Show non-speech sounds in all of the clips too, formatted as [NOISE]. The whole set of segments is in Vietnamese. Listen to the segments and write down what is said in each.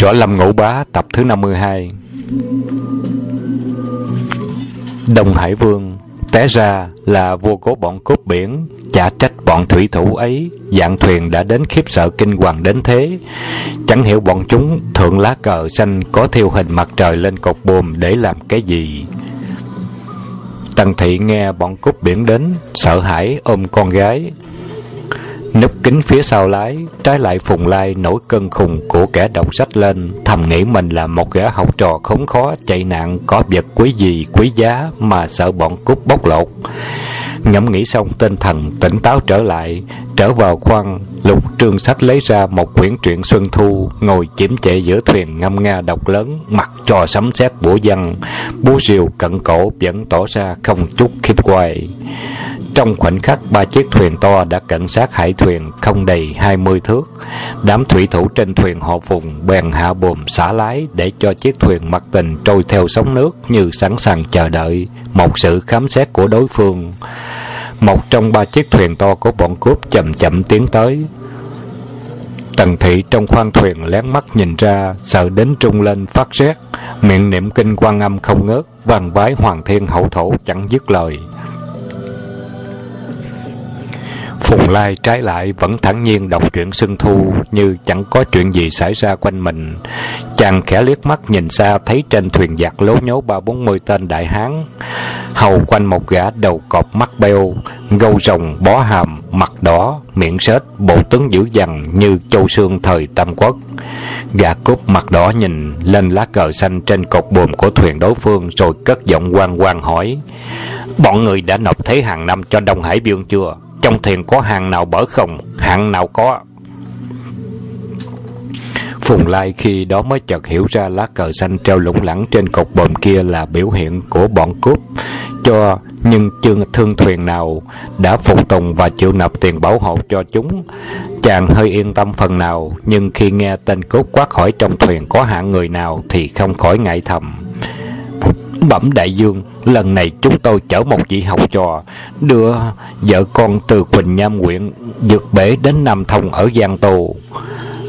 Võ Lâm Ngũ Bá, tập thứ 52 Đông Hải Vương, té ra là vua cố bọn cướp biển, chả trách bọn thủy thủ ấy, dạng thuyền đã đến khiếp sợ kinh hoàng đến thế. Chẳng hiểu bọn chúng thượng lá cờ xanh có thiêu hình mặt trời lên cột buồm để làm cái gì. Tần thị nghe bọn cướp biển đến, sợ hãi ôm con gái núp kính phía sau lái, trái lại phùng lai nổi cơn khùng của kẻ đọc sách lên, thầm nghĩ mình là một gã học trò khốn khó chạy nạn có vật quý gì, quý giá mà sợ bọn cút bóc lột. Ngẫm nghĩ xong, tinh thần tỉnh táo trở lại, trở vào khoang, lục trương sách lấy ra một quyển truyện xuân thu, ngồi chiếm trệ giữa thuyền ngâm nga đọc lớn mặt cho sấm sét bủa văn búa rìu cận cổ vẫn tỏ ra không chút khiếp quay trong khoảnh khắc ba chiếc thuyền to đã cận sát hải thuyền không đầy hai mươi thước, đám thủy thủ trên thuyền họ phùng bèn hạ bồm xả lái để cho chiếc thuyền mặt tình trôi theo sóng nước như sẵn sàng chờ đợi một sự khám xét của đối phương. Một trong ba chiếc thuyền to của bọn cướp chậm chậm tiến tới. Tần thị trong khoang thuyền lén mắt nhìn ra, sợ đến trung lên phát rét miệng niệm kinh quan âm không ngớt vàng vái hoàng thiên hậu thổ chẳng dứt lời. Phùng Lai trái lại vẫn thản nhiên đọc truyện Xuân Thu như chẳng có chuyện gì xảy ra quanh mình. Chàng khẽ liếc mắt nhìn xa thấy trên thuyền giặc lố nhố ba bốn mươi tên đại hán. Hầu quanh một gã đầu cọp mắt beo, gâu rồng bó hàm, mặt đỏ, miệng sết, bộ tướng dữ dằn như châu xương thời Tam Quốc. Gã cúp mặt đỏ nhìn lên lá cờ xanh trên cột buồm của thuyền đối phương rồi cất giọng quan quan hỏi. Bọn người đã nộp thế hàng năm cho Đông Hải Biên chưa? Trong thuyền có hàng nào bở không hạng nào có Phùng Lai khi đó mới chợt hiểu ra lá cờ xanh treo lủng lẳng trên cột bồm kia là biểu hiện của bọn cướp cho nhưng chưa thương thuyền nào đã phục tùng và chịu nộp tiền bảo hộ cho chúng. Chàng hơi yên tâm phần nào, nhưng khi nghe tên cốt quát hỏi trong thuyền có hạng người nào thì không khỏi ngại thầm. Bẩm đại dương, lần này chúng tôi chở một vị học trò, đưa vợ con từ Quỳnh Nham huyện vượt bể đến Nam Thông ở Giang Tô.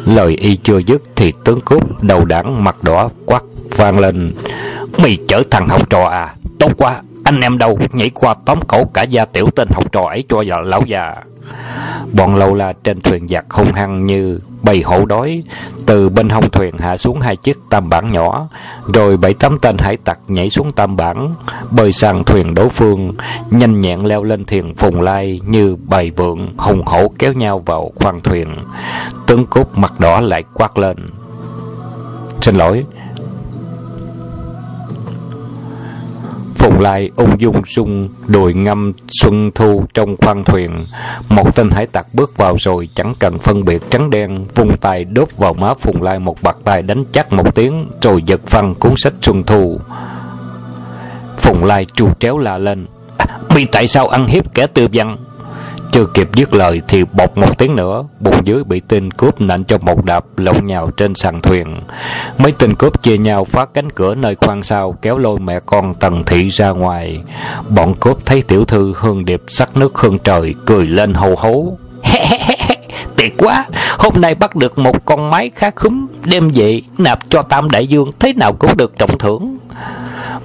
Lời y chưa dứt thì tướng cướp đầu đảng mặt đỏ quát vang lên. Mày chở thằng học trò à? Tốt quá, anh em đâu nhảy qua tóm cổ cả gia tiểu tên học trò ấy cho giờ lão già. Bọn lâu la trên thuyền giặc hung hăng như bầy hổ đói, từ bên hông thuyền hạ xuống hai chiếc tam bản nhỏ, rồi bảy tám tên hải tặc nhảy xuống tam bản, bơi sang thuyền đối phương, nhanh nhẹn leo lên thuyền phùng lai như bầy vượng, hùng hổ kéo nhau vào khoang thuyền. Tướng cốt mặt đỏ lại quát lên. Xin lỗi, Phùng Lai ung dung sung đùi ngâm xuân thu trong khoang thuyền. Một tên hải tặc bước vào rồi chẳng cần phân biệt trắng đen, vung tay đốt vào má Phùng Lai một bạt tay đánh chắc một tiếng, rồi giật phăng cuốn sách xuân thu. Phùng Lai chu tréo la lên. À, Bị tại sao ăn hiếp kẻ tư văn? Chưa kịp dứt lời thì bột một tiếng nữa, bụng dưới bị tên cướp nện cho một đạp lộn nhào trên sàn thuyền. Mấy tên cướp chia nhau phá cánh cửa nơi khoang sau kéo lôi mẹ con Tần Thị ra ngoài. Bọn cướp thấy tiểu thư hương điệp sắc nước hương trời cười lên hầu hố [LAUGHS] Tuyệt quá, hôm nay bắt được một con máy khá khúm, đem về nạp cho Tam Đại Dương thế nào cũng được trọng thưởng.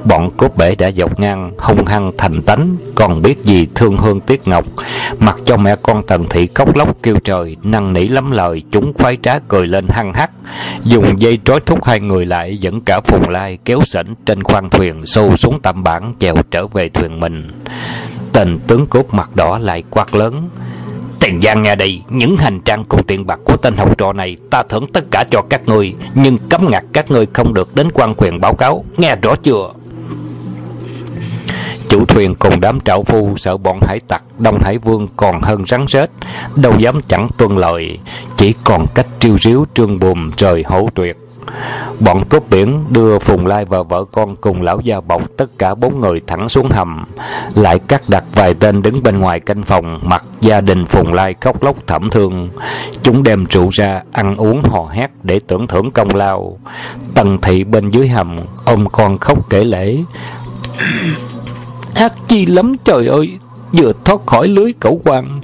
Bọn cốt bể đã dọc ngang Hung hăng thành tánh Còn biết gì thương hương tiếc ngọc. Mặc cho mẹ con tần thị cốc lóc kêu trời Năn nỉ lắm lời Chúng khoái trá cười lên hăng hắc. Dùng dây trói thúc hai người lại Dẫn cả phùng lai kéo sảnh Trên khoang thuyền xô xuống tạm bản Chèo trở về thuyền mình. Tên tướng cốt mặt đỏ lại quát lớn Tiền Giang nghe đây, những hành trang cùng tiền bạc của tên học trò này ta thưởng tất cả cho các ngươi, nhưng cấm ngặt các ngươi không được đến quan quyền báo cáo, nghe rõ chưa? Chủ thuyền cùng đám trạo phu sợ bọn hải tặc Đông Hải Vương còn hơn rắn rết Đâu dám chẳng tuân lời Chỉ còn cách triêu ríu trương bùm rời hổ tuyệt Bọn cướp biển đưa Phùng Lai và vợ con cùng lão gia bọc tất cả bốn người thẳng xuống hầm. Lại cắt đặt vài tên đứng bên ngoài canh phòng, mặc gia đình Phùng Lai khóc lóc thảm thương. Chúng đem rượu ra, ăn uống hò hét để tưởng thưởng công lao. Tần thị bên dưới hầm, ôm con khóc kể lễ ác chi lắm, trời ơi. Vừa thoát khỏi lưới cẩu quan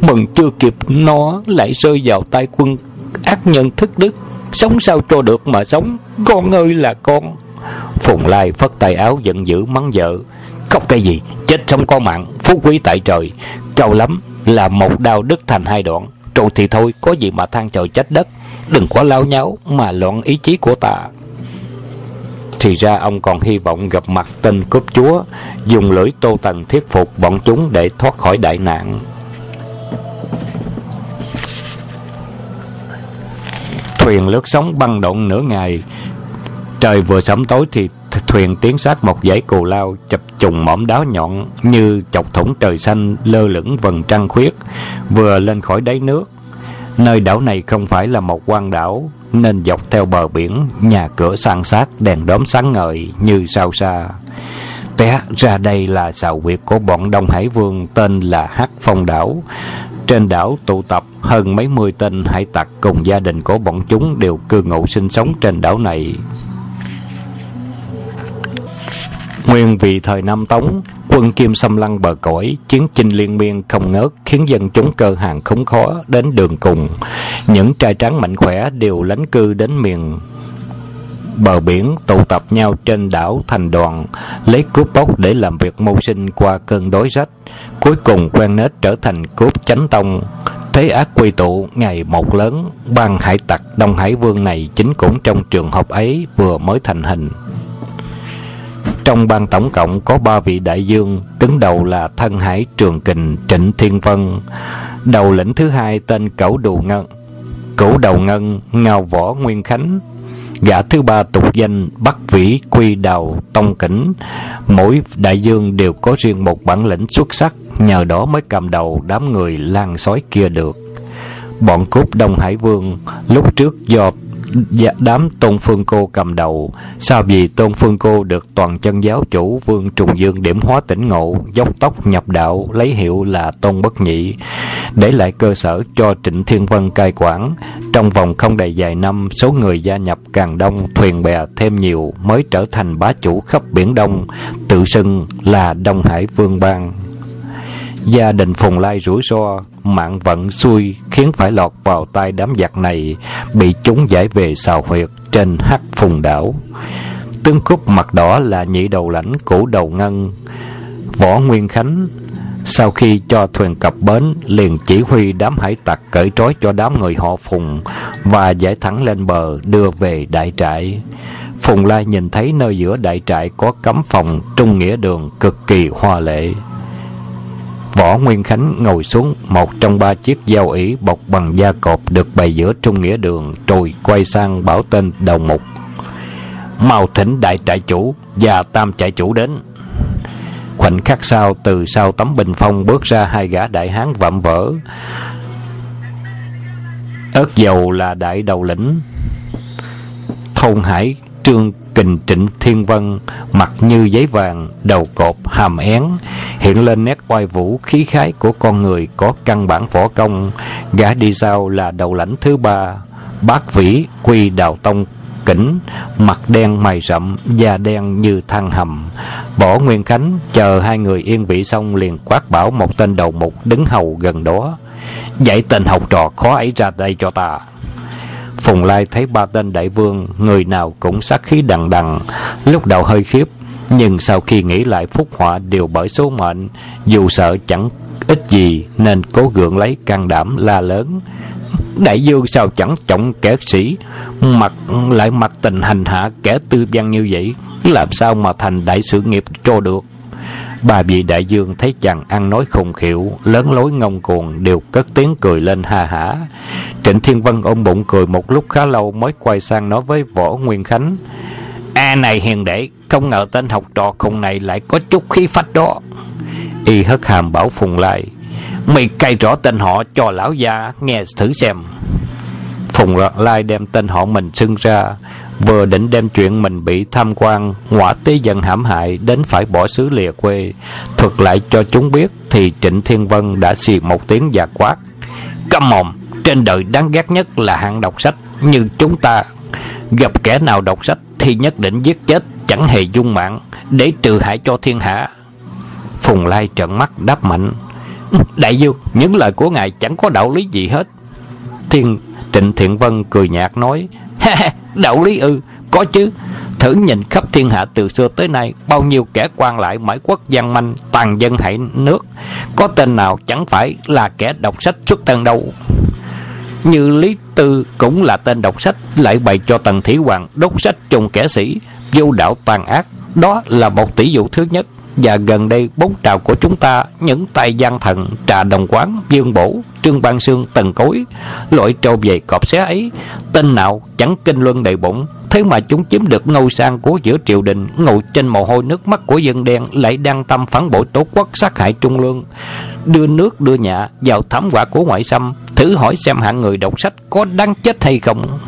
Mừng chưa kịp nó lại rơi vào tay quân ác nhân thức đức. Sống sao cho được mà sống? Con ơi là con. Phùng Lai phất tay áo giận dữ mắng vợ. Khóc cái gì? Chết sống con mạng. Phú quý tại trời. Cao lắm là một đao đứt thành hai đoạn. Rồi thì thôi, có gì mà than trời trách đất. Đừng quá lao nháo Mà loạn ý chí của ta thì ra ông còn hy vọng gặp mặt tên cướp chúa, Dùng lưỡi tô tần thuyết phục bọn chúng để thoát khỏi đại nạn. Thuyền lướt sóng băng động nửa ngày. Trời vừa sẫm tối thì thuyền tiến sát một dãy cù lao chập trùng mỏm đá nhọn như chọc thủng trời xanh lơ lửng vầng trăng khuyết, vừa lên khỏi đáy nước. Nơi đảo này không phải là một quan đảo nên dọc theo bờ biển nhà cửa san sát đèn đóm sáng ngời như sao xa té ra đây là xào huyệt của bọn đông hải vương tên là hắc phong đảo. Trên đảo tụ tập hơn mấy mươi tên hải tặc cùng gia đình của bọn chúng đều cư ngụ sinh sống trên đảo này. Nguyên vì thời Nam Tống, quân Kim xâm lăng bờ cõi, chiến chinh liên miên không ngớt khiến dân chúng cơ hàng khốn khó đến đường cùng. Những trai tráng mạnh khỏe đều lánh cư đến miền bờ biển tụ tập nhau trên đảo thành đoàn lấy cướp bóc để làm việc mưu sinh qua cơn đói rách. Cuối cùng quen nết trở thành cướp chánh tông. Thế ác quy tụ ngày một lớn ban hải tặc đông hải vương này chính cũng trong trường hợp ấy vừa mới thành hình trong ban tổng cộng có ba vị đại dương, đứng đầu là Thân Hải Trường Kình Trịnh Thiên Vân. Đầu lĩnh thứ hai tên Cẩu Đù Ngân, cẩu Đầu Ngân Ngao Võ Nguyên Khánh. Gã thứ ba tục danh Bắc Vĩ Quy Đào Tông Kỉnh. Mỗi đại dương đều có riêng một bản lĩnh xuất sắc, nhờ đó mới cầm đầu đám người lan sói kia được. Bọn cốt Đông Hải Vương lúc trước do Dạ, đám Tôn Phương Cô cầm đầu, sao vì Tôn Phương Cô được toàn chân giáo chủ Vương Trùng Dương điểm hóa tỉnh ngộ, dốc tóc nhập đạo, lấy hiệu là Tôn Bất Nhị, để lại cơ sở cho Trịnh Thiên Vân cai quản. Trong vòng không đầy vài năm, số người gia nhập càng đông, thuyền bè thêm nhiều, mới trở thành bá chủ khắp Biển Đông, tự xưng là Đông Hải Vương Bang. Gia đình Phùng Lai rủi ro, mạng vận xui khiến phải lọt vào tay đám giặc này, bị chúng giải về xào huyệt trên hắc phùng đảo. Tướng cúc mặt đỏ là nhị đầu lãnh cũ đầu ngân, Võ Nguyên Khánh. Sau khi cho thuyền cập bến, liền chỉ huy đám hải tặc cởi trói cho đám người họ Phùng và giải thẳng lên bờ đưa về đại trại. Phùng Lai nhìn thấy nơi giữa đại trại có cấm phòng trung nghĩa đường cực kỳ hoa lệ. Võ Nguyên Khánh ngồi xuống, một trong ba chiếc dao ỉ bọc bằng da cọp được bày giữa trung nghĩa đường rồi quay sang bảo tên đầu mục. Mau thỉnh đại trại chủ và tam trại chủ đến. Khoảnh khắc sau, từ sau tấm bình phong bước ra hai gã đại hán vạm vỡ. Ớt dầu là đại đầu lĩnh. Thôn Hải, Trương kình trịnh thiên vân mặt như giấy vàng, đầu cột, hàm én, hiện lên nét oai vũ khí khái của con người có căn bản võ công. Gã đi sau là đầu lãnh thứ ba, bác vĩ quy đào tông kỉnh mặt đen mày rậm, da đen như than hầm. Bỏ nguyên khánh, chờ hai người yên vị xong liền quát bảo một tên đầu mục đứng hầu gần đó. Dạy tên học trò khó ấy ra đây cho ta. Phùng Lai thấy ba tên đại vương, người nào cũng sát khí đằng đằng, lúc đầu hơi khiếp, nhưng sau khi nghĩ lại phúc họa đều bởi số mệnh, dù sợ chẳng ít gì nên cố gượng lấy can đảm la lớn. Đại dương sao chẳng trọng kẻ sĩ, mặt lại mặt tình hành hạ kẻ tư văn như vậy, làm sao mà thành đại sự nghiệp cho được. Bà vị đại dương thấy chàng ăn nói khùng khiểu lớn lối ngông cuồng, đều cất tiếng cười lên ha hả. Trịnh Thiên Vân ôm bụng cười một lúc khá lâu mới quay sang nói với Võ Nguyên Khánh. A này hiền đệ, không ngờ tên học trò khùng này lại có chút khí phách đó. Y hất hàm bảo Phùng lại. Mày cay rõ tên họ cho lão gia nghe thử xem. Phùng Lai đem tên họ mình xưng ra, vừa định đem chuyện mình bị tham quan ngọa tế dân hãm hại đến phải bỏ xứ lìa quê. Thuật lại cho chúng biết thì trịnh thiên vân đã xì một tiếng và quát câm mồm trên đời đáng ghét nhất là hạng đọc sách như chúng ta. Gặp kẻ nào đọc sách thì nhất định giết chết chẳng hề dung mạng để trừ hại cho thiên hạ. Phùng lai trợn mắt đáp mạnh Đại dương, những lời của ngài chẳng có đạo lý gì hết. Thiên Trịnh Thiện Vân cười nhạt nói, đạo lý ư, có chứ. Thử nhìn khắp thiên hạ từ xưa tới nay, bao nhiêu kẻ quan lại mãi quốc gian manh, toàn dân hại nước. Có tên nào chẳng phải là kẻ đọc sách xuất thân đâu. Như Lý Tư cũng là tên đọc sách, lại bày cho Tần Thủy Hoàng đốt sách chồng kẻ sĩ, vô đạo tàn ác. Đó là một tỷ dụ thứ nhất. Và gần đây bốn trào của chúng ta Những tay gian thần, trà đồng quán Dương bổ, trương ban sương tần cối Loại trâu về cọp xé ấy Tên nào chẳng kinh luân đầy bụng. Thế mà chúng chiếm được ngôi sang của giữa triều đình Ngồi trên mồ hôi nước mắt của dân đen Lại đang tâm phản bội tổ quốc sát hại trung lương. Đưa nước đưa nhà vào thảm họa của ngoại xâm Thử hỏi xem hạng người đọc sách có đáng chết hay không.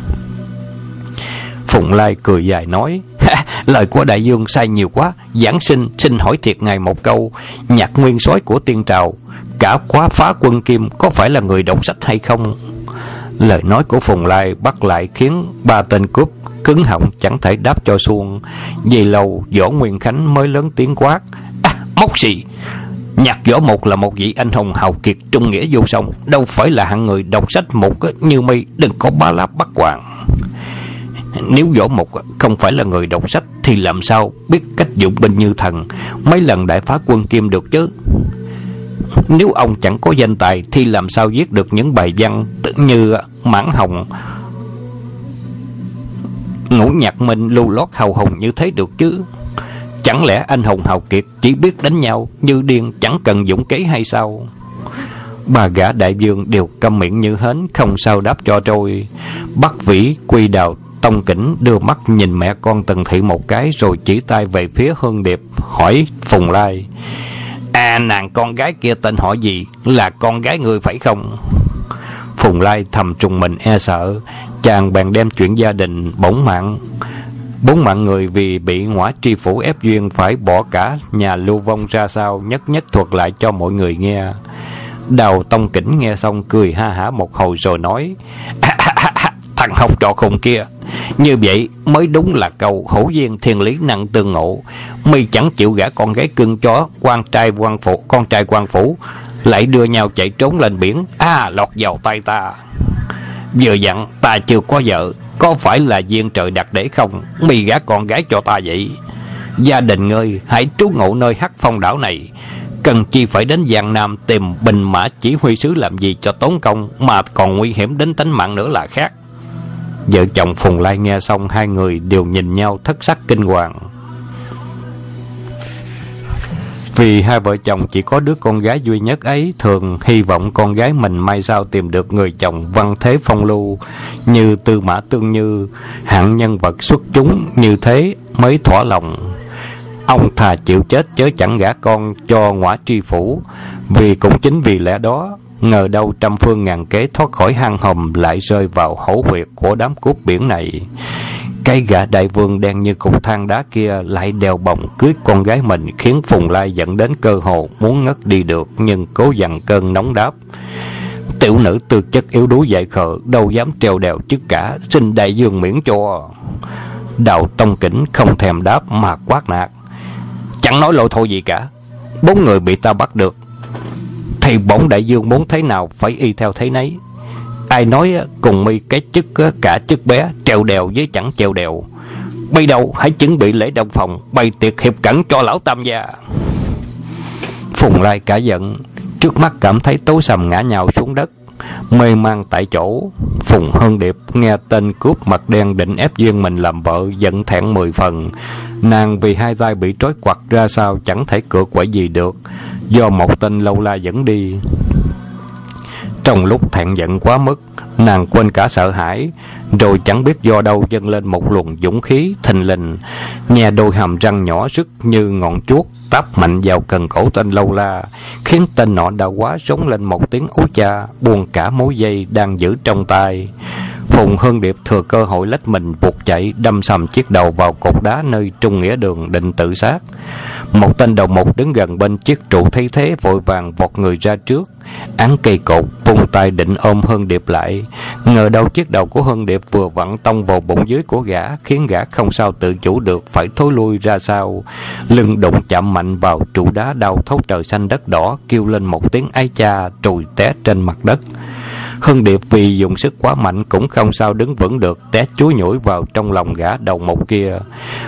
Phụng Lai cười dài nói [LAUGHS] Lời của đại dương sai nhiều quá Giảng sinh xin hỏi thiệt ngài một câu Nhạc nguyên soái của tiên trào Cả quá phá quân kim Có phải là người đọc sách hay không Lời nói của Phùng Lai bắt lại khiến ba tên cướp cứng họng chẳng thể đáp cho xuông. Vì lâu Võ Nguyên Khánh mới lớn tiếng quát. À, mốc xì! Nhạc võ một là một vị anh hùng hào kiệt trung nghĩa vô song, đâu phải là hạng người đọc sách một như mi đừng có ba láp bắt quàng nếu võ mục không phải là người đọc sách, Thì làm sao biết cách dụng binh như thần? Mấy lần đại phá quân kim được chứ? Nếu ông chẳng có danh tài, Thì làm sao viết được những bài văn Như Mãn Hồng? Ngũ nhạc minh lưu lót hào hùng như thế được chứ? Chẳng lẽ anh hùng hào kiệt Chỉ biết đánh nhau Như điên chẳng cần dũng kế hay sao? Bà gã đại dương đều câm miệng như hến, Không sao đáp cho trôi Bắt vĩ quy đào Tông Kỉnh đưa mắt nhìn mẹ con Tần Thị một cái rồi chỉ tay về phía Hương Điệp hỏi Phùng Lai. À nàng con gái kia tên họ gì? Là con gái người phải không? Phùng Lai thầm trùng mình e sợ. Chàng bèn đem chuyện gia đình bổng mạng. Bốn mạng người vì bị ngõa tri phủ ép duyên phải bỏ cả nhà lưu vong ra sao nhất nhất thuật lại cho mọi người nghe. Đào Tông Kỉnh nghe xong cười ha hả một hồi rồi nói [LAUGHS] à, à, à Thằng học trò khùng kia như vậy mới đúng là câu hổ duyên thiên lý nặng tương ngộ. Mi chẳng chịu gả con gái cưng chó, quan trai quan phụ, con trai quan phủ, lại đưa nhau chạy trốn lên biển. À, lọt vào tay ta. Vừa dặn, ta chưa có vợ, có phải là duyên trời đặt để không? Mi gả con gái cho ta vậy. Gia đình ơi, hãy trú ngụ nơi hắc phong đảo này. Cần chi phải đến Giang Nam tìm bình mã chỉ huy sứ làm gì cho tốn công mà còn nguy hiểm đến tính mạng nữa là khác. Vợ chồng Phùng Lai nghe xong, Hai người đều nhìn nhau thất sắc kinh hoàng. Vì hai vợ chồng chỉ có đứa con gái duy nhất ấy, Thường hy vọng con gái mình mai sau tìm được người chồng văn thế phong lưu, Như tư mã tương như, Hạng nhân vật xuất chúng như thế mới thỏa lòng. Ông thà chịu chết chớ chẳng gả con cho ngõa tri phủ, Vì cũng chính vì lẽ đó Ngờ đâu trăm phương ngàn kế thoát khỏi hang hầm lại rơi vào hổ huyệt của đám cướp biển này. Cái gã đại vương đen như cục than đá kia lại đèo bồng cưới con gái mình khiến Phùng Lai dẫn đến cơ hồ muốn ngất đi được, nhưng cố dằn cơn nóng đáp. Tiểu nữ tư chất yếu đuối dại khờ, đâu dám treo đèo chức cả, xin đại dương miễn cho. Đạo Tông Kỉnh không thèm đáp mà quát nạt. Chẳng nói lộ thôi gì cả. Bốn người bị ta bắt được thì bổn đại dương muốn thấy nào phải y theo thế nấy. Ai nói cùng mi cái chức cả chức bé, trèo đèo với chẳng trèo đèo. Bây đầu hãy chuẩn bị lễ đồng phòng, bày tiệc hiệp cảnh cho lão tam gia. Phùng lai cả giận, trước mắt cảm thấy tối sầm ngã nhào xuống đất mê man tại chỗ, phùng hưng điệp nghe tên cướp mặt đen định ép duyên mình làm vợ, giận thẹn mười phần. Nàng vì hai tay bị trói quặt ra sao chẳng thể cựa quậy gì được. Do một tên lâu la dẫn đi. Trong lúc thẹn giận quá mức, nàng quên cả sợ hãi, rồi chẳng biết do đâu dâng lên một luồng dũng khí thình lình. Nghe đôi hàm răng nhỏ rứt như ngọn chuốt táp mạnh vào cần cổ tên lâu la, khiến tên nọ đã quá rống lên một tiếng ú cha buông cả mối dây đang giữ trong tay. Phùng Hương Điệp thừa cơ hội lách mình buộc chạy đâm sầm chiếc đầu vào cột đá nơi trung nghĩa đường định tự sát. Một tên đầu mục đứng gần bên chiếc trụ thấy thế vội vàng vọt người ra trước, án cây cột, vung tay định ôm Hương Điệp lại. Ngờ đâu chiếc đầu của Hương Điệp vừa vặn tông vào bụng dưới của gã, khiến gã không sao tự chủ được phải thối lui ra sau. Lưng đụng chạm mạnh vào trụ đá đau thấu trời xanh đất đỏ, kêu lên một tiếng ai cha, trùi té trên mặt đất. Hưng Điệp vì dùng sức quá mạnh cũng không sao đứng vững được, té chúi nhủi vào trong lòng gã đầu một kia.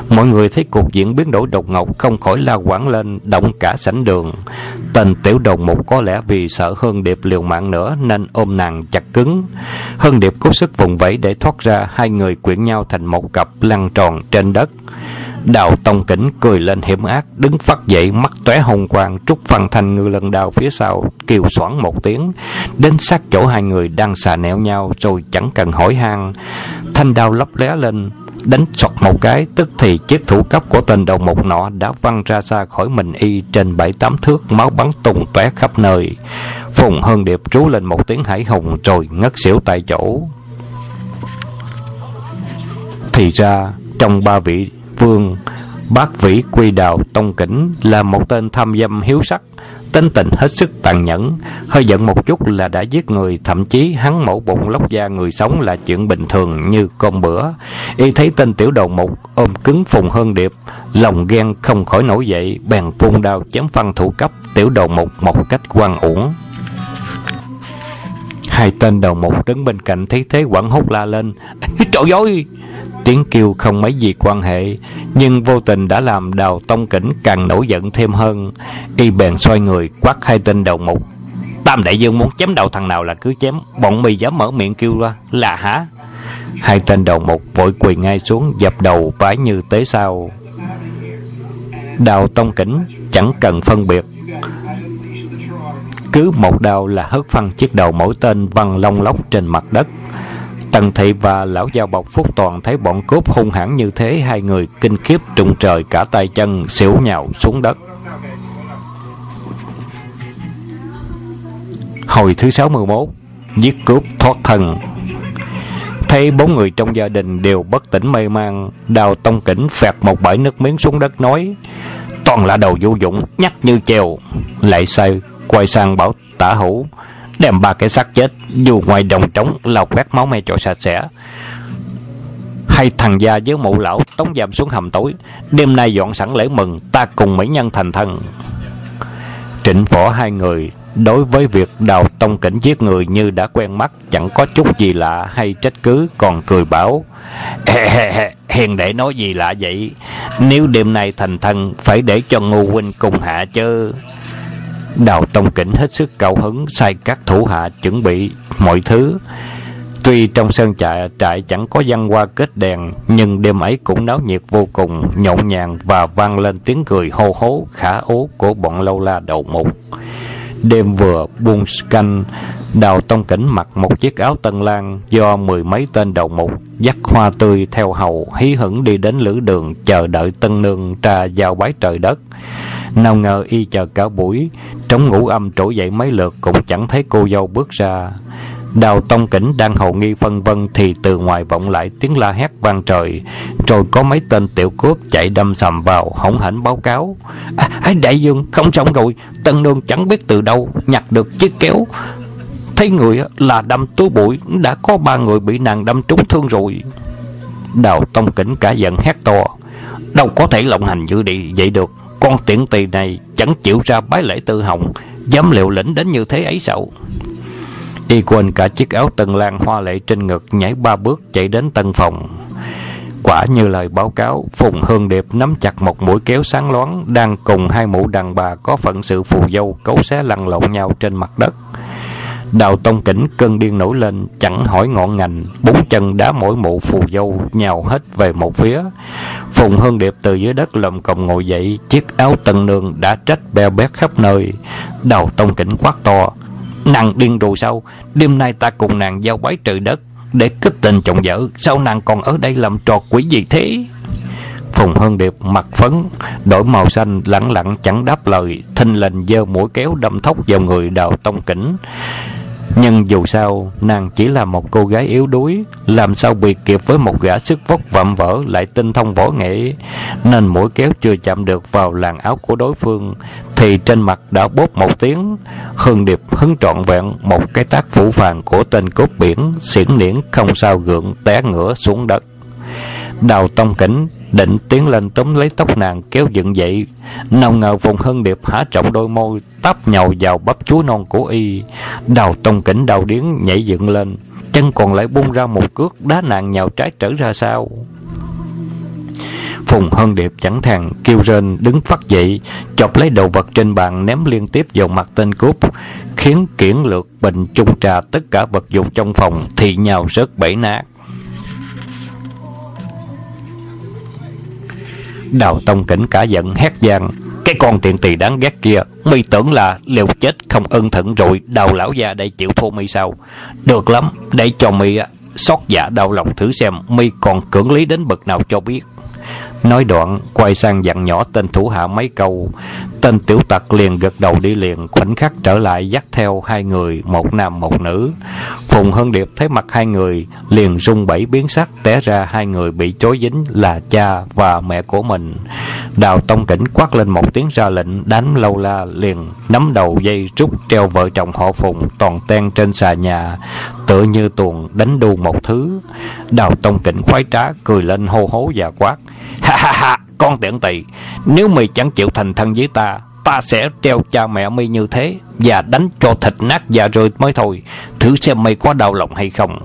Mọi người thấy cuộc diễn biến đổi đột ngột không khỏi la quảng lên, động cả sảnh đường. Tên tiểu đồng một có lẽ vì sợ Hưng Điệp liều mạng nữa nên ôm nàng chặt cứng. Hưng Điệp cố sức vùng vẫy để thoát ra, hai người quyện nhau thành một cặp lăn tròn trên đất. Đào Tông Kỉnh cười lên hiểm ác, đứng phát dậy, mắt tóe hồng quang, trúc văn thành ngư lần đào phía sau, kêu xoắn một tiếng, đến sát chỗ hai người đang xà nẹo nhau, rồi chẳng cần hỏi han. Thanh đao lấp lé lên, đánh sọt một cái, tức thì chiếc thủ cấp của tên đầu một nọ đã văng ra xa khỏi mình y trên bảy tám thước, máu bắn tung tóe khắp nơi. Phùng Hơn Điệp trú lên một tiếng hải hùng rồi ngất xỉu tại chỗ. Thì ra, trong ba vị Vương Bác Vĩ Quy Đào Tông Kỉnh là một tên tham dâm hiếu sắc, tính tình hết sức tàn nhẫn, hơi giận một chút là đã giết người, thậm chí hắn mổ bụng lóc da người sống là chuyện bình thường như con bữa. Y thấy tên tiểu đầu mục ôm cứng phùng hơn điệp, lòng ghen không khỏi nổi dậy, bèn phun đao chém phân thủ cấp tiểu đầu mục một cách quan uổng. Hai tên đầu mục đứng bên cạnh thấy thế quảng hốt la lên. [LAUGHS] Trời ơi! Tiếng kêu không mấy gì quan hệ, nhưng vô tình đã làm đào tông kỉnh càng nổi giận thêm hơn. Y bèn xoay người quát hai tên đầu mục. Tam đại dương muốn chém đầu thằng nào là cứ chém, bọn mì dám mở miệng kêu ra là hả? Hai tên đầu mục vội quỳ ngay xuống dập đầu vái như tế sao. Đào tông kỉnh chẳng cần phân biệt cứ một đao là hất phăng chiếc đầu mỗi tên văng long lóc trên mặt đất. Tần thị và lão giao bọc phúc toàn thấy bọn cướp hung hãn như thế, hai người kinh khiếp trụng trời cả tay chân, xỉu nhào xuống đất. Hồi thứ 61 giết cướp thoát thân. Thấy bốn người trong gia đình đều bất tỉnh mê man, đào tông kỉnh phẹt một bãi nước miếng xuống đất nói, toàn là đầu vô dụng, nhắc như chèo. Lại sai quay sang bảo tả hữu, đem ba cái xác chết, dù ngoài đồng trống, lau quét máu me cho sạch sẽ. Hay thằng gia với mụ lão tống giam xuống hầm tối, đêm nay dọn sẵn lễ mừng, ta cùng mỹ nhân thành thân trịnh võ hai người, đối với việc đào tông cảnh giết người như đã quen mắt, chẳng có chút gì lạ hay trách cứ, còn cười bảo hiền đệ nói gì lạ vậy? Nếu đêm nay thành thân phải để cho ngô huynh cùng hạ chứ. Đào Tông Kỉnh hết sức cao hứng sai các thủ hạ chuẩn bị mọi thứ. Tuy trong sơn trại, trại chẳng có văn hoa kết đèn, nhưng đêm ấy cũng náo nhiệt vô cùng, nhộn nhàng và vang lên tiếng cười hô hố, khả ố của bọn lâu la đầu mục. Đêm vừa buông canh, Đào Tông Cảnh mặc một chiếc áo tân lan do mười mấy tên đầu mục dắt hoa tươi theo hầu hí hửng đi đến lữ đường chờ đợi tân nương trà vào bái trời đất. Nào ngờ y chờ cả buổi Trong ngủ âm trỗi dậy mấy lượt Cũng chẳng thấy cô dâu bước ra. Đào Tông Kỉnh đang hầu nghi phân vân Thì từ ngoài vọng lại tiếng la hét vang trời Rồi có mấy tên tiểu cướp Chạy đâm sầm vào hỗn hển báo cáo. À, à, Đại dương không xong rồi Tân nương chẳng biết từ đâu Nhặt được chiếc kéo. Thấy người là đâm túi bụi, Đã có ba người bị nàng đâm trúng thương rồi. Đào Tông Kỉnh cả giận hét to, Đâu có thể lộng hành như đi, vậy được. Con tiện tỳ này chẳng chịu ra bái lễ tư hồng, Dám liều lĩnh đến như thế ấy sao? Y quên cả chiếc áo tần lan hoa lệ trên ngực, Nhảy ba bước chạy đến tân phòng. Quả như lời báo cáo, Phùng Hương Điệp nắm chặt một mũi kéo sáng loáng, Đang cùng hai mụ đàn bà Có phận sự phù dâu cấu xé lăn lộn nhau trên mặt đất. Đào Tông Kỉnh cơn điên nổi lên, chẳng hỏi ngọn ngành, bốn chân đá mỗi mụ phù dâu nhào hết về một phía. Phùng Hương Điệp từ dưới đất lầm còng ngồi dậy, chiếc áo tần nương đã trách beo bét khắp nơi. Đào Tông Kỉnh quát to, nàng điên rồi sao? Đêm nay ta cùng nàng giao bái trời đất để kích tình chồng vợ, sao nàng còn ở đây làm trò quỷ gì thế? Phùng Hương Điệp mặt phấn, đổi màu xanh lẳng lặng chẳng đáp lời, thinh lình giơ mũi kéo đâm thốc vào người Đào Tông Kỉnh. Nhưng dù sao, Nàng chỉ là một cô gái yếu đuối, Làm sao bị kịp với một gã sức vóc vạm vỡ Lại tinh thông võ nghệ, Nên mũi kéo chưa chạm được vào làn áo của đối phương, Thì trên mặt đã bóp một tiếng. Hương Điệp hứng trọn vẹn Một cái tác phủ phàng của tên cốt biển, Xiển niễn không sao gượng Té ngửa xuống đất. Đào tông kính định tiến lên túm lấy tóc nàng kéo dựng dậy nào ngờ vùng hân điệp há trọng đôi môi táp nhào vào bắp chuối non của y đào tông kính đào điếng nhảy dựng lên chân còn lại bung ra một cước đá nàng nhào trái trở ra sau Phùng Hân Điệp chẳng thèn kêu rên đứng phát dậy, chọc lấy đồ vật trên bàn ném liên tiếp vào mặt tên cướp, khiến kiển lược bình chung trà tất cả vật dụng trong phòng thì nhào rớt bể nát. Đào Tông Cảnh cả giận hét vang Cái con tiện tỳ đáng ghét kia, Mi tưởng là liều chết không ân thận rồi Đào lão già đây chịu thua mi sao. Được lắm, Để cho mi xót dạ đau lòng thử xem mi còn cưỡng lý đến bậc nào cho biết. Nói đoạn, quay sang dặn nhỏ tên thủ hạ mấy câu. Tên tiểu tặc liền gật đầu đi liền, Khoảnh khắc trở lại dắt theo hai người, Một nam một nữ. Phùng Hân Điệp thấy mặt hai người, Liền rung bẩy biến sắc, Té ra hai người bị chối dính là cha và mẹ của mình. Đào Tông Kỉnh quát lên một tiếng ra lệnh Đánh lâu la liền nắm đầu dây rút Treo vợ chồng họ Phùng toàn ten trên xà nhà. Tựa như tuồng đánh đu một thứ Đào Tông Kỉnh khoái trá Cười lên hô hố và quát Ha ha ha, con tiện tỳ, nếu mày chẳng chịu thành thân với ta, ta sẽ treo cha mẹ mi như thế và đánh cho thịt nát và rồi mới thôi. Thử xem mày có đau lòng hay không.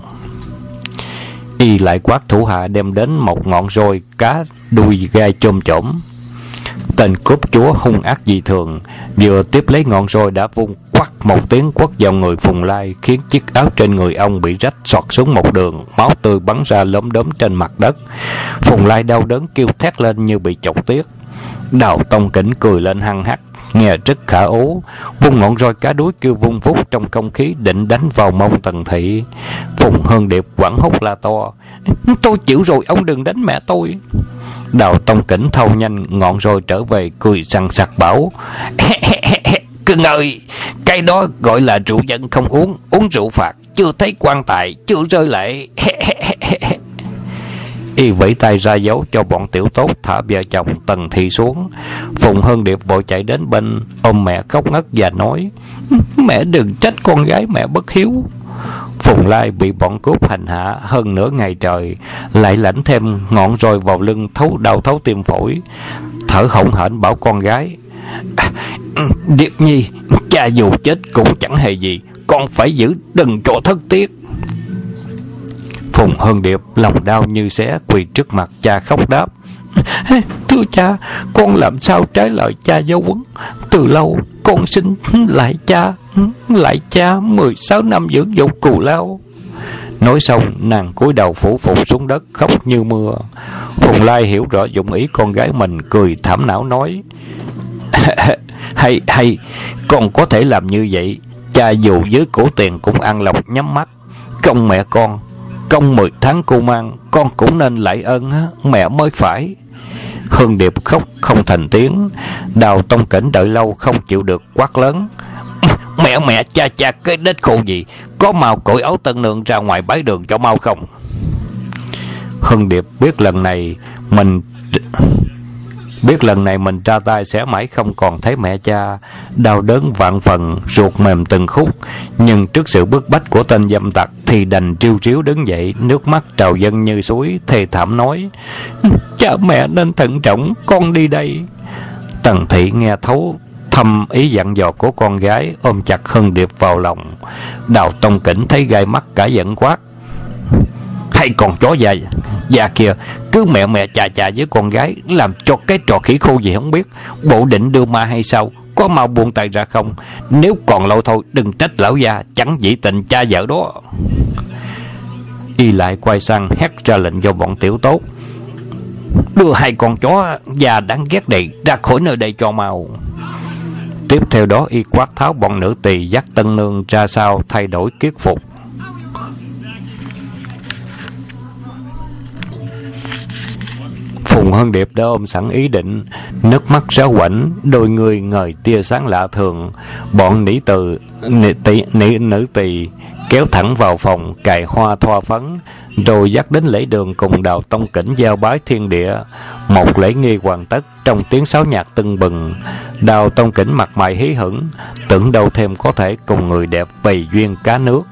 Y lại quát thủ hạ đem đến một ngọn roi cá đuôi gai chôm chổm. Tên cướp chúa hung ác dị thường, vừa tiếp lấy ngọn roi đã vung quắc một tiếng quất vào người Phùng Lai khiến chiếc áo trên người ông bị rách sọt xuống một đường, máu tươi bắn ra lốm đốm trên mặt đất. Phùng Lai đau đớn kêu thét lên như bị chọc tiết. Đào Tông Kỉnh cười lên hăng hắc, nghe rất khả ố, vung ngọn roi cá đuối kêu vung vút trong không khí định đánh vào mông Tần Thị. Phùng Hương Điệp quẳng hút la to, tôi chịu rồi, ông đừng đánh mẹ tôi. Đào Tông Kỉnh thâu nhanh, ngọn rồi trở về, cười sằng sặc bảo Cưng ơi Cái đó gọi là rượu dân không uống Uống rượu phạt, Chưa thấy quan tài, Chưa rơi lệ. Y vẫy tay ra dấu cho bọn tiểu tốt, Thả vợ chồng Tần Thị xuống. Phùng Hân Điệp vội chạy đến bên, Ôm mẹ khóc ngất và nói, Mẹ đừng trách con gái mẹ bất hiếu. Phùng Lai bị bọn cướp hành hạ hơn nửa ngày trời, lại lãnh thêm ngọn roi vào lưng thấu đau thấu tim phổi, thở hổn hển bảo con gái: à, "Điệp Nhi, cha dù chết cũng chẳng hề gì, con phải giữ đừng cho thất tiếc." Phùng Hân Điệp lòng đau như xé quỳ trước mặt cha khóc đáp: Thưa cha, con làm sao trái lời cha giáo huấn. Từ lâu, con xin lại cha, lại cha 16 năm dưỡng dục cù lao. Nói xong, nàng cúi đầu phủ phục xuống đất, khóc như mưa. Phùng Lai hiểu rõ dụng ý con gái mình, cười thảm não nói. [LAUGHS] hay, hay, con có thể làm như vậy. Cha dù dưới cổ tiền cũng ăn lộc nhắm mắt. Công mẹ con, công mười tháng cô mang, con cũng nên lại ơn mẹ mới phải. Hương Điệp khóc không thành tiếng Đào Tông Cảnh đợi lâu không chịu được quát lớn. [CLEARS THROAT] Mẹ mẹ cha cha cái đết khổ gì? Có mau cội áo tân nương ra ngoài bái đường cho mau không? Hưng Điệp biết lần này Mình Biết lần này mình ra tay sẽ mãi không còn thấy mẹ cha. Đau đớn vạn phần, Ruột mềm từng khúc. Nhưng trước sự bức bách của tên dâm tặc Thì đành triêu triếu đứng dậy, Nước mắt trào dâng như suối Thề thảm nói, Cha mẹ nên thận trọng, Con đi đây. Tần thị nghe thấu thâm ý dặn dò của con gái, Ôm chặt hơn Điệp vào lòng. Đào Tông Kỉnh thấy gai mắt cả giận quát hay còn chó già già kia, cứ mẹ mẹ chà chà với con gái, làm cho cái trò khỉ khô gì không biết. Bộ định đưa ma hay sao, có mau buông tay ra không? Nếu còn lâu thôi, đừng trách lão già chẳng dĩ tình cha vợ đó. Y lại quay sang, hét ra lệnh cho bọn tiểu tốt đưa hai con chó già đáng ghét này ra khỏi nơi đây cho mau. Tiếp theo đó, y quát tháo bọn nữ tỳ dắt tân nương ra sau, thay đổi kiết phục. Phùng Hân Điệp đã ôm sẵn ý định, nước mắt ráo quảnh, đôi người ngời tia sáng lạ thường. Bọn nỉ từ, nỉ, tị, nỉ, nữ tỳ kéo thẳng vào phòng, cài hoa thoa phấn, rồi dắt đến lễ đường cùng đào tông kỉnh giao bái thiên địa. Một lễ nghi hoàn tất trong tiếng sáo nhạc tưng bừng. Đào tông kỉnh mặt mày hí hửng, tưởng đâu thêm có thể cùng người đẹp bày duyên cá nước.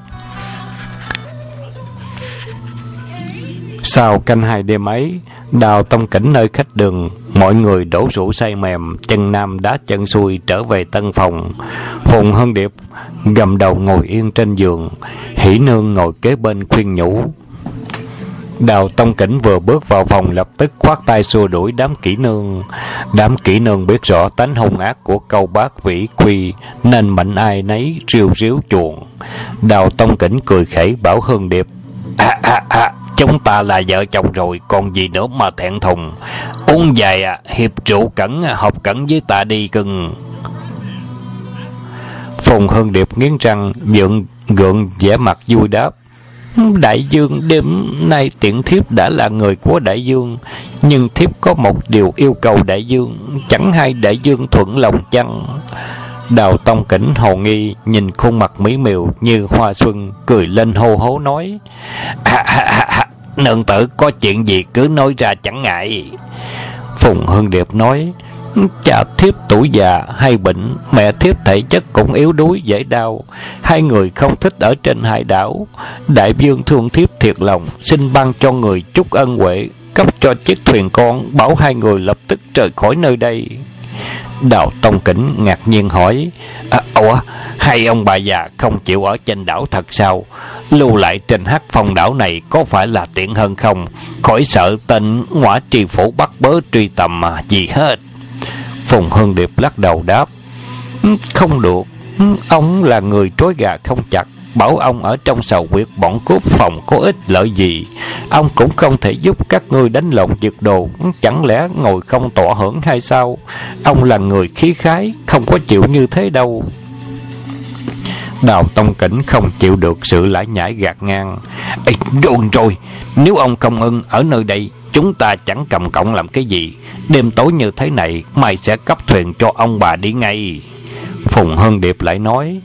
Sau canh hai đêm ấy, đào tông cảnh nơi khách đường, mọi người đổ rượu say mềm, chân nam đá chân xuôi trở về tân phòng. Phùng Hân Điệp gầm đầu ngồi yên trên giường, hỷ nương ngồi kế bên khuyên nhủ. Đào Tông Cảnh vừa bước vào phòng lập tức khoát tay xua đuổi đám kỹ nương. Đám kỹ nương biết rõ tánh hung ác của câu bác vĩ quy nên mạnh ai nấy riêu riếu chuộng. Đào Tông Cảnh cười khẩy bảo Hương Điệp. À, à, à, Chúng ta là vợ chồng rồi Còn gì nữa mà thẹn thùng. Uống dài à Hiệp rượu cẩn Học cẩn với ta đi cưng. Phùng Hương Điệp nghiến răng Dượng gượng vẻ mặt vui đáp. Đại dương đêm nay tiện thiếp đã là người của đại dương Nhưng thiếp có một điều yêu cầu đại dương Chẳng hay đại dương thuận lòng chăng? Đào Tông Cảnh hồ nghi nhìn khuôn mặt mỹ miều như hoa xuân, cười lên hô hố nói: à, à, à, à, "Nương tử có chuyện gì cứ nói ra chẳng ngại." Phùng Hương Điệp nói: Cha thiếp tuổi già hay bệnh Mẹ thiếp thể chất cũng yếu đuối dễ đau. Hai người không thích ở trên hải đảo. Đại vương thương thiếp thiệt lòng Xin ban cho người chút ân huệ Cấp cho chiếc thuyền con Bảo hai người lập tức rời khỏi nơi đây. Đào Tông Kỉnh ngạc nhiên hỏi à, Ủa hai ông bà già không chịu ở trên đảo thật sao? Lưu lại trên hắc phong đảo này Có phải là tiện hơn không? Khỏi sợ tên ngõa tri phủ bắt bớ truy tầm mà gì hết. Phùng Hương Điệp lắc đầu đáp ừ, Không được. Ừ, ông là người trói gà không chặt. Bảo ông ở trong sầu quyệt bọn cướp phòng có ích lợi gì? Ông cũng không thể giúp các ngươi đánh lộn giật đồ. Ừ, chẳng lẽ ngồi không tỏa hưởng hay sao? Ông là người khí khái, Không có chịu như thế đâu. Đào Tông Cảnh không chịu được sự lãi nhãi gạt ngang. Ê, Rồi rồi Nếu ông không ưng ở nơi đây Chúng ta chẳng cầm cộng làm cái gì. Đêm tối như thế này Mày sẽ cấp thuyền cho ông bà đi ngay. Phùng Hân Điệp lại nói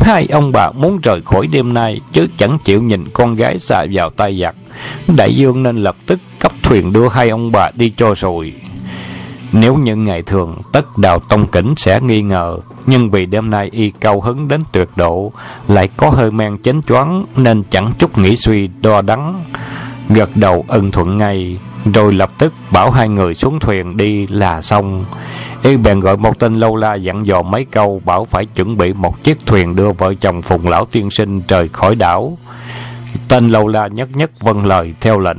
Hai ông bà muốn rời khỏi đêm nay Chứ chẳng chịu nhìn con gái xạ vào tay giặc. Đại dương nên lập tức cấp thuyền đưa hai ông bà đi cho rồi. Nếu như ngày thường, Tất đào tông kỉnh sẽ nghi ngờ, Nhưng vì đêm nay y cao hứng đến tuyệt độ, Lại có hơi men chánh choáng Nên chẳng chút nghĩ suy đo đắn. Gật đầu ân thuận ngay, Rồi lập tức bảo hai người xuống thuyền đi là xong. Y bèn gọi một tên lâu la dặn dò mấy câu Bảo phải chuẩn bị một chiếc thuyền đưa vợ chồng Phùng Lão Tiên Sinh rời khỏi đảo. Tên lâu la nhất nhất vâng lời theo lệnh.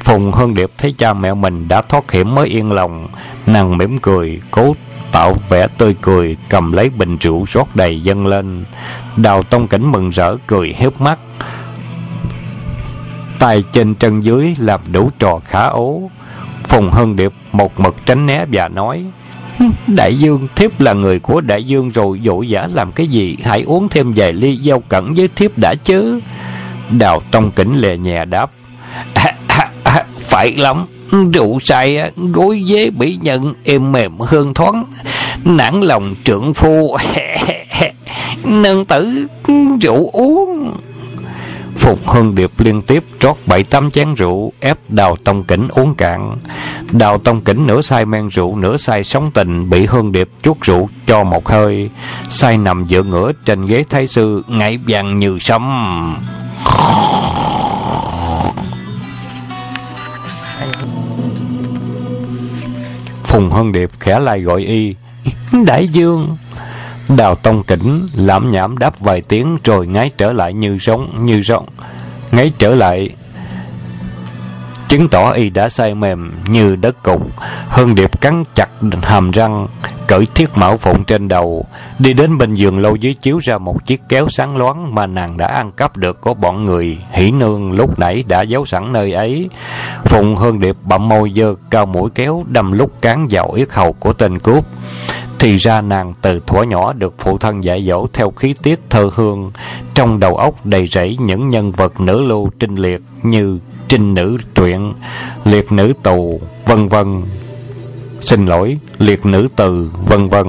Phùng Hương Điệp thấy cha mẹ mình đã thoát hiểm mới yên lòng Nàng mỉm cười Cố tạo vẻ tươi cười Cầm lấy bình rượu rót đầy dâng lên. Đào Tông Cảnh mừng rỡ cười hiếp mắt. Tay trên chân dưới làm đủ trò khá ố. Phùng Hân Điệp một mực tránh né và nói Đại dương, thiếp là người của đại dương rồi dỗ giả làm cái gì? Hãy uống thêm vài ly giao cẩn với thiếp đã chứ. Đào Tông Kỉnh lè nhẹ đáp à, phải lắm Rượu say gối dế bị nhận, êm mềm hương thoáng Nản lòng trưởng phu, [LAUGHS] Nương tử, rượu uống Phục hương Điệp liên tiếp trót bảy tám chén rượu, ép Đào Tông Kỉnh uống cạn. Đào Tông Kỉnh nửa say men rượu, nửa say sống tình, bị Hương Điệp chuốt rượu cho một hơi. Say nằm dựa ngửa trên ghế thái sư ngảy vàng như sấm. Phùng Hân Điệp khẽ lại gọi y Đại Dương Đào Tông Kỉnh lãm nhảm đáp vài tiếng rồi ngáy trở lại như rống như rống. Ngáy trở lại chứng tỏ y đã say mềm như đất cục. Hương Điệp cắn chặt hàm răng, cởi thiết mão phụng trên đầu, đi đến bên giường lâu dưới chiếu ra một chiếc kéo sáng loáng mà nàng đã ăn cắp được của bọn người. Hỷ nương lúc nãy đã giấu sẵn nơi ấy. Phụng Hương Điệp bậm môi dơ cao mũi kéo đâm lúc cán vào yết hầu của tên cướp. Thì ra nàng từ thuở nhỏ được phụ thân dạy dỗ theo khí tiết thơ hương, trong đầu óc đầy rẫy những nhân vật nữ lưu trinh liệt như trinh nữ truyện, liệt nữ tù, vân vân. Xin lỗi, liệt nữ từ, vân vân.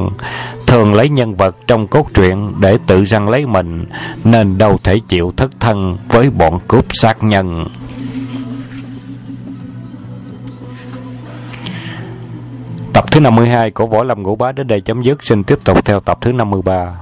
Thường lấy nhân vật trong cốt truyện để tự răng lấy mình, nên đâu thể chịu thất thân với bọn cướp sát nhân. Tập thứ 52 của Võ Lâm Ngũ Bá đến đây chấm dứt. Xin tiếp tục theo tập thứ 53.